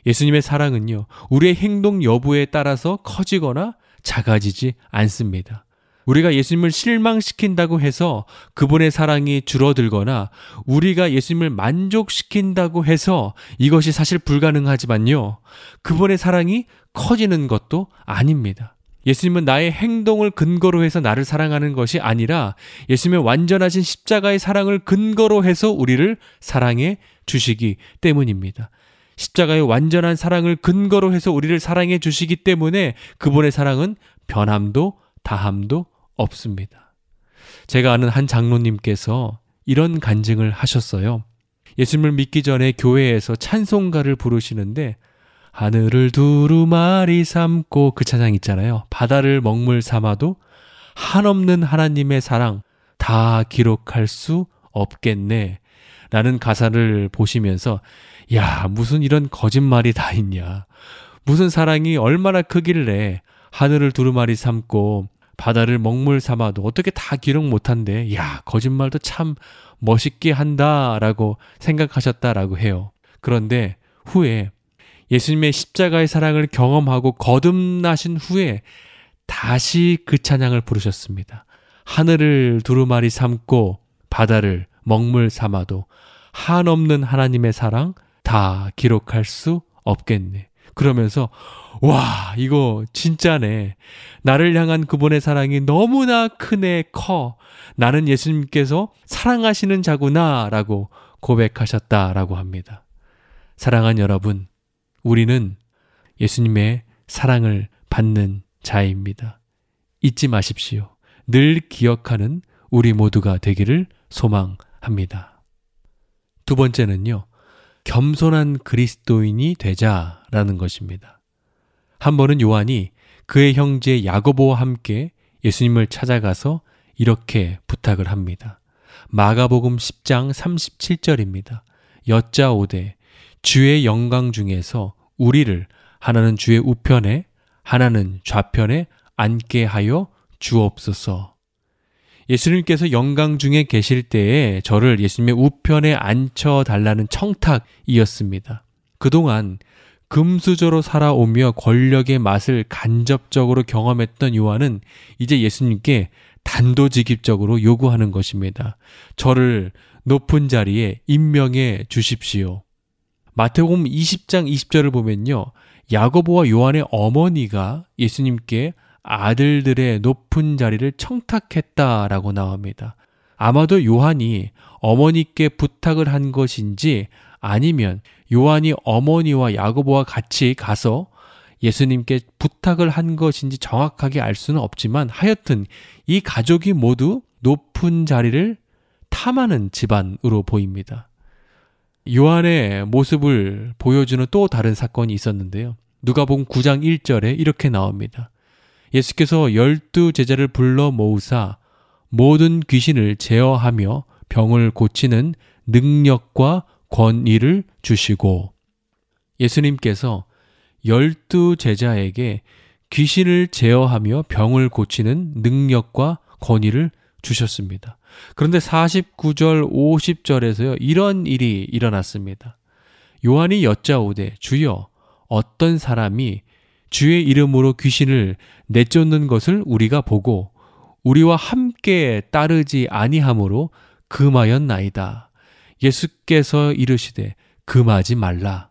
예수님의 사랑은요, 우리의 행동 여부에 따라서 커지거나 작아지지 않습니다. 우리가 예수님을 실망시킨다고 해서 그분의 사랑이 줄어들거나 우리가 예수님을 만족시킨다고 해서 이것이 사실 불가능하지만요. 그분의 사랑이 커지는 것도 아닙니다. 예수님은 나의 행동을 근거로 해서 나를 사랑하는 것이 아니라 예수님의 완전하신 십자가의 사랑을 근거로 해서 우리를 사랑해 주시기 때문입니다. 십자가의 완전한 사랑을 근거로 해서 우리를 사랑해 주시기 때문에 그분의 사랑은 변함도 다함도 없습니다. 제가 아는 한 장로님께서 이런 간증을 하셨어요. 예수님을 믿기 전에 교회에서 찬송가를 부르시는데 하늘을 두루마리 삼고 그 찬양 있잖아요. 바다를 먹물 삼아도 한없는 하나님의 사랑 다 기록할 수 없겠네. 라는 가사를 보시면서 야, 무슨 이런 거짓말이 다 있냐. 무슨 사랑이 얼마나 크길래 하늘을 두루마리 삼고 바다를 먹물 삼아도 어떻게 다 기록 못한대. 야, 거짓말도 참 멋있게 한다라고 생각하셨다라고 해요. 그런데 후에 예수님의 십자가의 사랑을 경험하고 거듭나신 후에 다시 그 찬양을 부르셨습니다. 하늘을 두루마리 삼고 바다를 먹물 삼아도 한없는 하나님의 사랑 다 기록할 수 없겠네. 그러면서 와 이거 진짜네. 나를 향한 그분의 사랑이 너무나 크네 커. 나는 예수님께서 사랑하시는 자구나라고 고백하셨다라고 합니다. 사랑한 여러분, 우리는 예수님의 사랑을 받는 자입니다. 잊지 마십시오. 늘 기억하는 우리 모두가 되기를 소망합니다. 두 번째는요. 겸손한 그리스도인이 되자 라는 것입니다. 한 번은 요한이 그의 형제 야고보와 함께 예수님을 찾아가서 이렇게 부탁을 합니다. 마가복음 10장 37절입니다. 여짜오되 주의 영광 중에서 우리를 하나는 주의 우편에 하나는 좌편에 앉게 하여 주옵소서. 예수님께서 영광 중에 계실 때에 저를 예수님의 우편에 앉혀 달라는 청탁이었습니다. 그동안 금수저로 살아오며 권력의 맛을 간접적으로 경험했던 요한은 이제 예수님께 단도직입적으로 요구하는 것입니다. 저를 높은 자리에 임명해 주십시오. 마태복음 20장 20절을 보면요. 야고보와 요한의 어머니가 예수님께 아들들의 높은 자리를 청탁했다라고 나옵니다. 아마도 요한이 어머니께 부탁을 한 것인지 아니면 요한이 어머니와 야고보와 같이 가서 예수님께 부탁을 한 것인지 정확하게 알 수는 없지만 하여튼 이 가족이 모두 높은 자리를 탐하는 집안으로 보입니다. 요한의 모습을 보여주는 또 다른 사건이 있었는데요. 누가복음 9장 1절에 이렇게 나옵니다. 예수께서 열두 제자를 불러 모으사 모든 귀신을 제어하며 병을 고치는 능력과 권위를 주시고 예수님께서 열두 제자에게 귀신을 제어하며 병을 고치는 능력과 권위를 주셨습니다. 그런데 49절, 50절에서요, 이런 일이 일어났습니다. 요한이 여짜오되, 주여, 어떤 사람이 주의 이름으로 귀신을 내쫓는 것을 우리가 보고 우리와 함께 따르지 아니하므로 금하였나이다. 예수께서 이르시되 금하지 말라.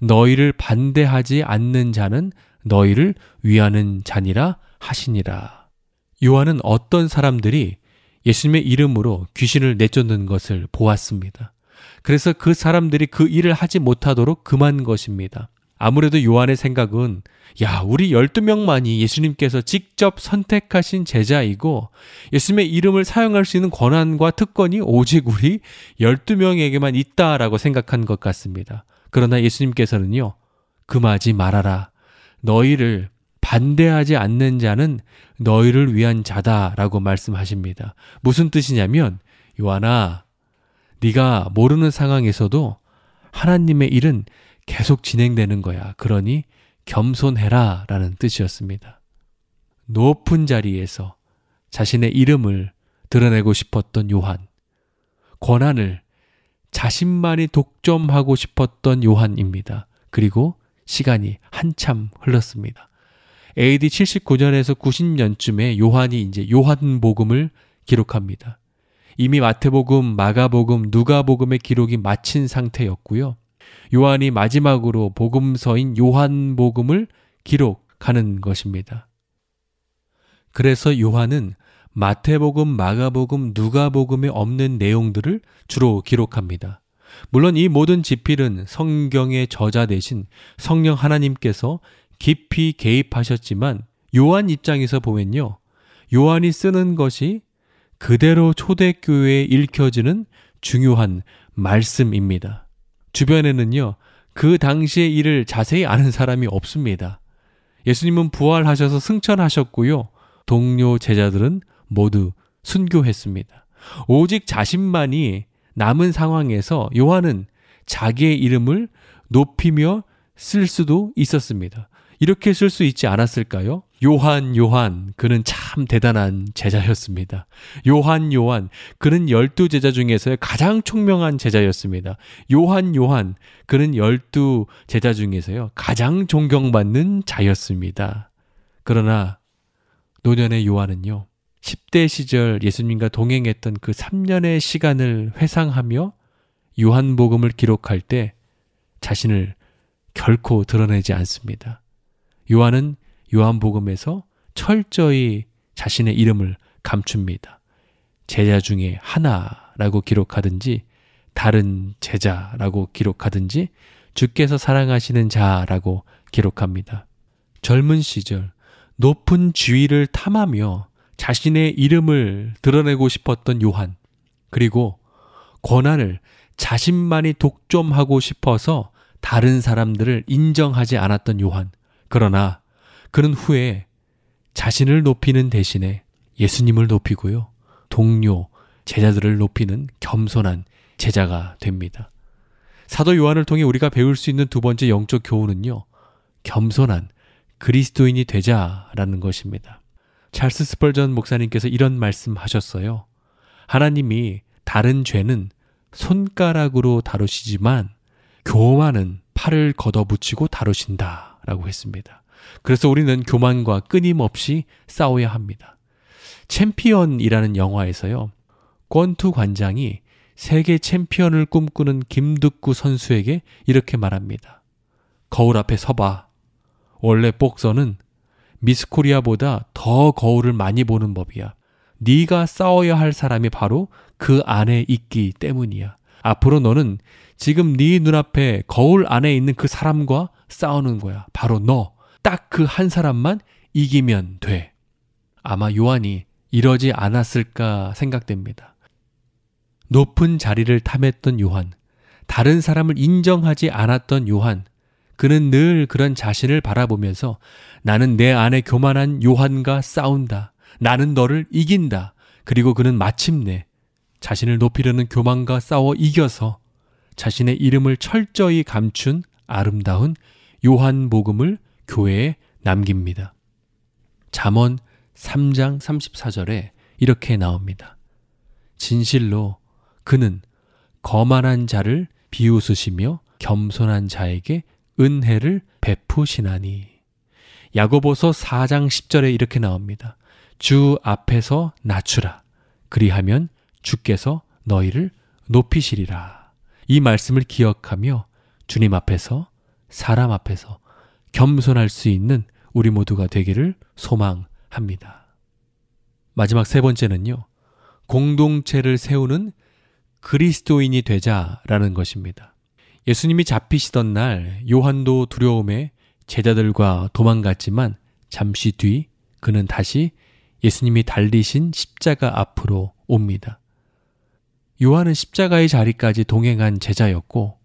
너희를 반대하지 않는 자는 너희를 위하는 자니라 하시니라. 요한은 어떤 사람들이 예수님의 이름으로 귀신을 내쫓는 것을 보았습니다. 그래서 그 사람들이 그 일을 하지 못하도록 금한 것입니다. 아무래도 요한의 생각은 야, 우리 12명만이 예수님께서 직접 선택하신 제자이고 예수님의 이름을 사용할 수 있는 권한과 특권이 오직 우리 12명에게만 있다라고 생각한 것 같습니다. 그러나 예수님께서는요. 금하지 말아라. 너희를 반대하지 않는 자는 너희를 위한 자다라고 말씀하십니다. 무슨 뜻이냐면 요한아 네가 모르는 상황에서도 하나님의 일은 계속 진행되는 거야. 그러니 겸손해라 라는 뜻이었습니다. 높은 자리에서 자신의 이름을 드러내고 싶었던 요한. 권한을 자신만이 독점하고 싶었던 요한입니다. 그리고 시간이 한참 흘렀습니다. AD 79년에서 90년쯤에 요한이 이제 요한복음을 기록합니다. 이미 마태복음, 마가복음, 누가복음의 기록이 마친 상태였고요. 요한이 마지막으로 복음서인 요한복음을 기록하는 것입니다. 그래서 요한은 마태복음, 마가복음, 누가복음에 없는 내용들을 주로 기록합니다. 물론 이 모든 지필은 성경의 저자 대신 성령 하나님께서 깊이 개입하셨지만 요한 입장에서 보면요. 요한이 쓰는 것이 그대로 초대교회에 읽혀지는 중요한 말씀입니다. 주변에는요, 그 당시의 일을 자세히 아는 사람이 없습니다. 예수님은 부활하셔서 승천하셨고요. 동료 제자들은 모두 순교했습니다. 오직 자신만이 남은 상황에서 요한은 자기의 이름을 높이며 쓸 수도 있었습니다. 이렇게 쓸 수 있지 않았을까요? 요한, 요한, 그는 참 대단한 제자였습니다. 요한, 요한, 그는 열두 제자 중에서 가장 총명한 제자였습니다. 요한, 요한, 그는 열두 제자 중에서요, 가장 존경받는 자였습니다. 그러나, 노년의 요한은요, 10대 시절 예수님과 동행했던 그 3년의 시간을 회상하며 요한복음을 기록할 때 자신을 결코 드러내지 않습니다. 요한은 요한복음에서 철저히 자신의 이름을 감춥니다. 제자 중에 하나라고 기록하든지 다른 제자라고 기록하든지 주께서 사랑하시는 자라고 기록합니다. 젊은 시절 높은 지위를 탐하며 자신의 이름을 드러내고 싶었던 요한, 그리고 권한을 자신만이 독점하고 싶어서 다른 사람들을 인정하지 않았던 요한, 그러나 그는 후에 자신을 높이는 대신에 예수님을 높이고요. 동료, 제자들을 높이는 겸손한 제자가 됩니다. 사도 요한을 통해 우리가 배울 수 있는 두 번째 영적 교훈은요. 겸손한 그리스도인이 되자라는 것입니다. 찰스 스펄전 목사님께서 이런 말씀 하셨어요. 하나님이 다른 죄는 손가락으로 다루시지만 교만은 팔을 걷어붙이고 다루신다. 라고 했습니다. 그래서 우리는 교만과 끊임없이 싸워야 합니다. 챔피언이라는 영화에서요. 권투 관장이 세계 챔피언을 꿈꾸는 김득구 선수에게 이렇게 말합니다. 거울 앞에 서봐. 원래 복서는 미스코리아보다 더 거울을 많이 보는 법이야. 네가 싸워야 할 사람이 바로 그 안에 있기 때문이야. 앞으로 너는 지금 네 눈앞에 거울 안에 있는 그 사람과 싸우는 거야. 바로 너. 딱 그 한 사람만 이기면 돼. 아마 요한이 이러지 않았을까 생각됩니다. 높은 자리를 탐했던 요한, 다른 사람을 인정하지 않았던 요한, 그는 늘 그런 자신을 바라보면서 나는 내 안에 교만한 요한과 싸운다. 나는 너를 이긴다. 그리고 그는 마침내 자신을 높이려는 교만과 싸워 이겨서 자신의 이름을 철저히 감춘 아름다운 요한복음을 교회에 남깁니다. 잠언 3장 34절에 이렇게 나옵니다. 진실로 그는 거만한 자를 비웃으시며 겸손한 자에게 은혜를 베푸시나니. 야고보서 4장 10절에 이렇게 나옵니다. 주 앞에서 낮추라. 그리하면 주께서 너희를 높이시리라. 이 말씀을 기억하며 주님 앞에서 사람 앞에서 겸손할 수 있는 우리 모두가 되기를 소망합니다. 마지막 세 번째는요. 공동체를 세우는 그리스도인이 되자라는 것입니다. 예수님이 잡히시던 날 요한도 두려움에 제자들과 도망갔지만 잠시 뒤 그는 다시 예수님이 달리신 십자가 앞으로 옵니다. 요한은 십자가의 자리까지 동행한 제자였고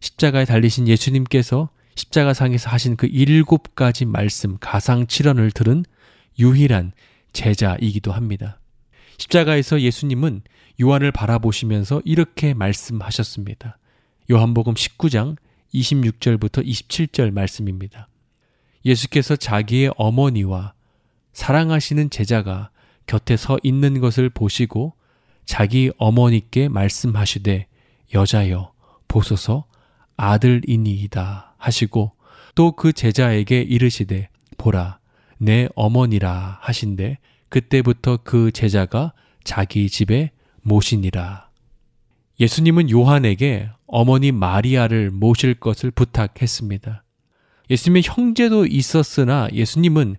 십자가에 달리신 예수님께서 십자가상에서 하신 그 일곱 가지 말씀 가상 칠언을 들은 유일한 제자이기도 합니다. 십자가에서 예수님은 요한을 바라보시면서 이렇게 말씀하셨습니다. 요한복음 19장 26절부터 27절 말씀입니다. 예수께서 자기의 어머니와 사랑하시는 제자가 곁에 서 있는 것을 보시고 자기 어머니께 말씀하시되 여자여 보소서 아들이니이다 하시고 또 그 제자에게 이르시되 보라 내 어머니라 하신데 그때부터 그 제자가 자기 집에 모시니라. 예수님은 요한에게 어머니 마리아를 모실 것을 부탁했습니다. 예수님의 형제도 있었으나 예수님은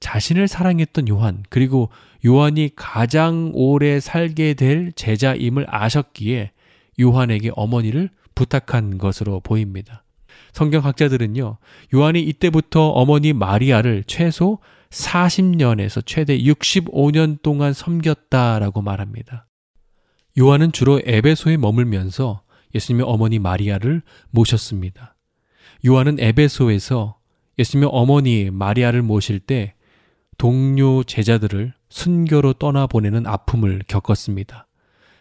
자신을 사랑했던 요한, 그리고 요한이 가장 오래 살게 될 제자임을 아셨기에 요한에게 어머니를 부탁한 것으로 보입니다. 성경학자들은요, 요한이 이때부터 어머니 마리아를 최소 40년에서 최대 65년 동안 섬겼다라고 말합니다. 요한은 주로 에베소에 머물면서 예수님의 어머니 마리아를 모셨습니다. 요한은 에베소에서 예수님의 어머니 마리아를 모실 때 동료 제자들을 순교로 떠나보내는 아픔을 겪었습니다.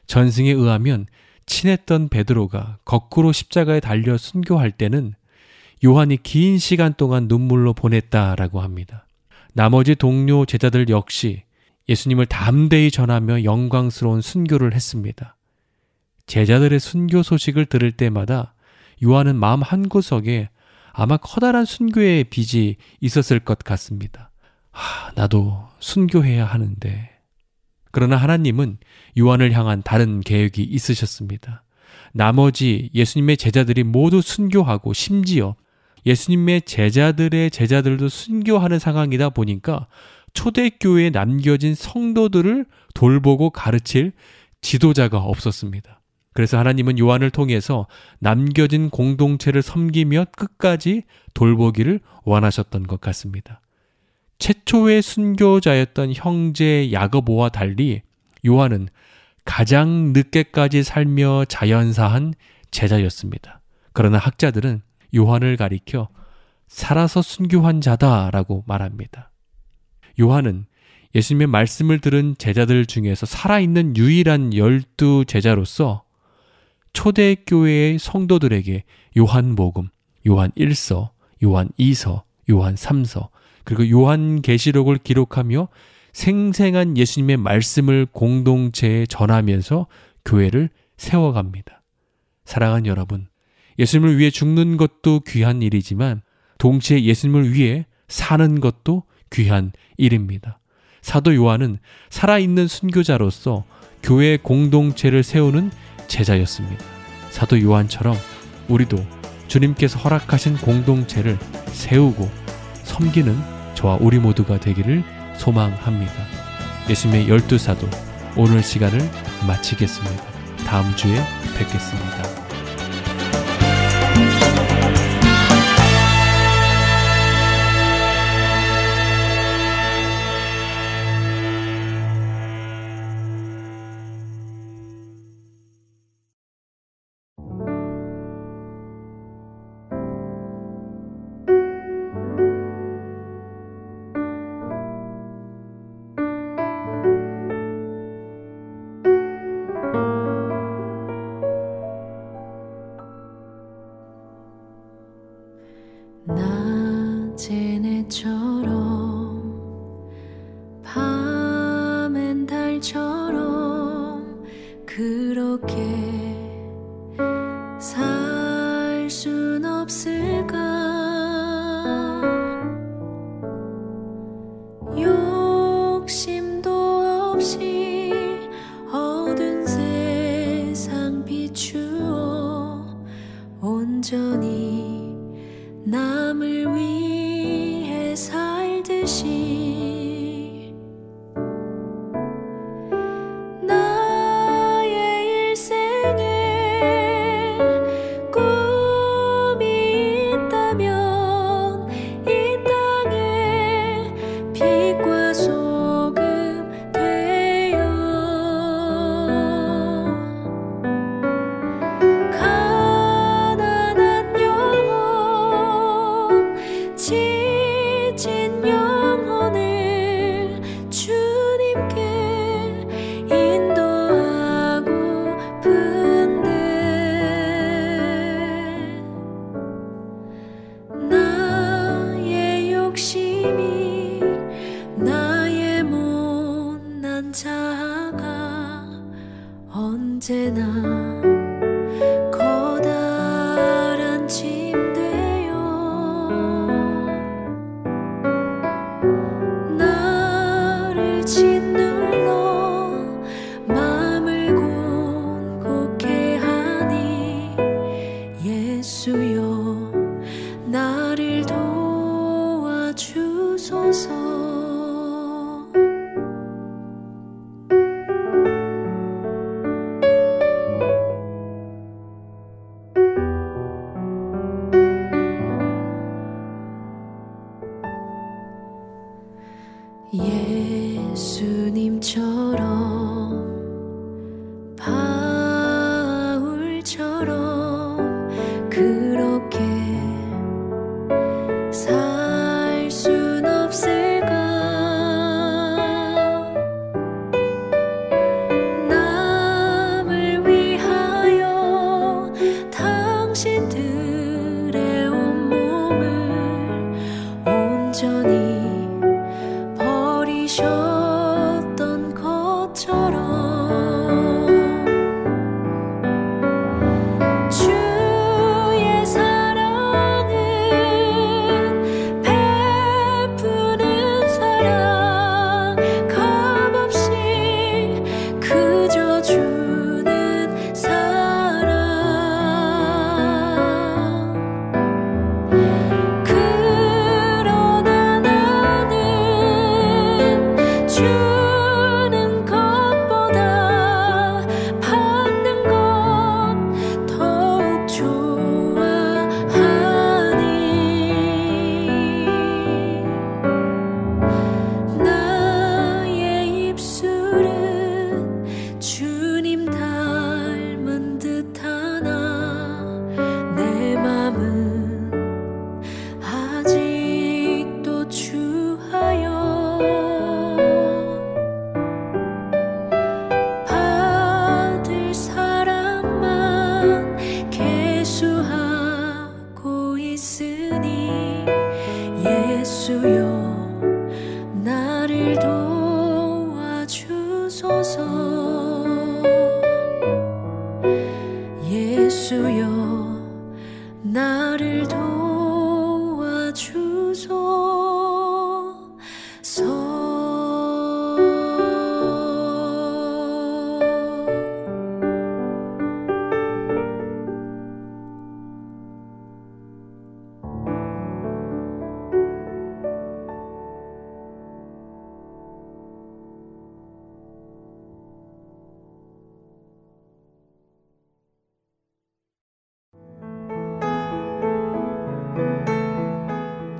전승에 의하면 친했던 베드로가 거꾸로 십자가에 달려 순교할 때는 요한이 긴 시간 동안 눈물로 보냈다라고 합니다. 나머지 동료 제자들 역시 예수님을 담대히 전하며 영광스러운 순교를 했습니다. 제자들의 순교 소식을 들을 때마다 요한은 마음 한구석에 아마 커다란 순교의 빚이 있었을 것 같습니다. 아, 나도 순교해야 하는데. 그러나 하나님은 요한을 향한 다른 계획이 있으셨습니다. 나머지 예수님의 제자들이 모두 순교하고 심지어 예수님의 제자들의 제자들도 순교하는 상황이다 보니까 초대교회에 남겨진 성도들을 돌보고 가르칠 지도자가 없었습니다. 그래서 하나님은 요한을 통해서 남겨진 공동체를 섬기며 끝까지 돌보기를 원하셨던 것 같습니다. 최초의 순교자였던 형제 야거보와 달리 요한은 가장 늦게까지 살며 자연사한 제자였습니다. 그러나 학자들은 요한을 가리켜 살아서 순교한 자다라고 말합니다. 요한은 예수님의 말씀을 들은 제자들 중에서 살아있는 유일한 열두 제자로서 초대교회의 성도들에게 요한복음, 요한 1서, 요한 2서, 요한 3서, 그리고 요한 계시록을 기록하며 생생한 예수님의 말씀을 공동체에 전하면서 교회를 세워갑니다. 사랑하는 여러분, 예수님을 위해 죽는 것도 귀한 일이지만 동시에 예수님을 위해 사는 것도 귀한 일입니다. 사도 요한은 살아있는 순교자로서 교회 공동체를 세우는 제자였습니다. 사도 요한처럼 우리도 주님께서 허락하신 공동체를 세우고 섬기는 저와 우리 모두가 되기를 소망합니다. 예수님의 열두 사도 오늘 시간을 마치겠습니다. 다음 주에 뵙겠습니다.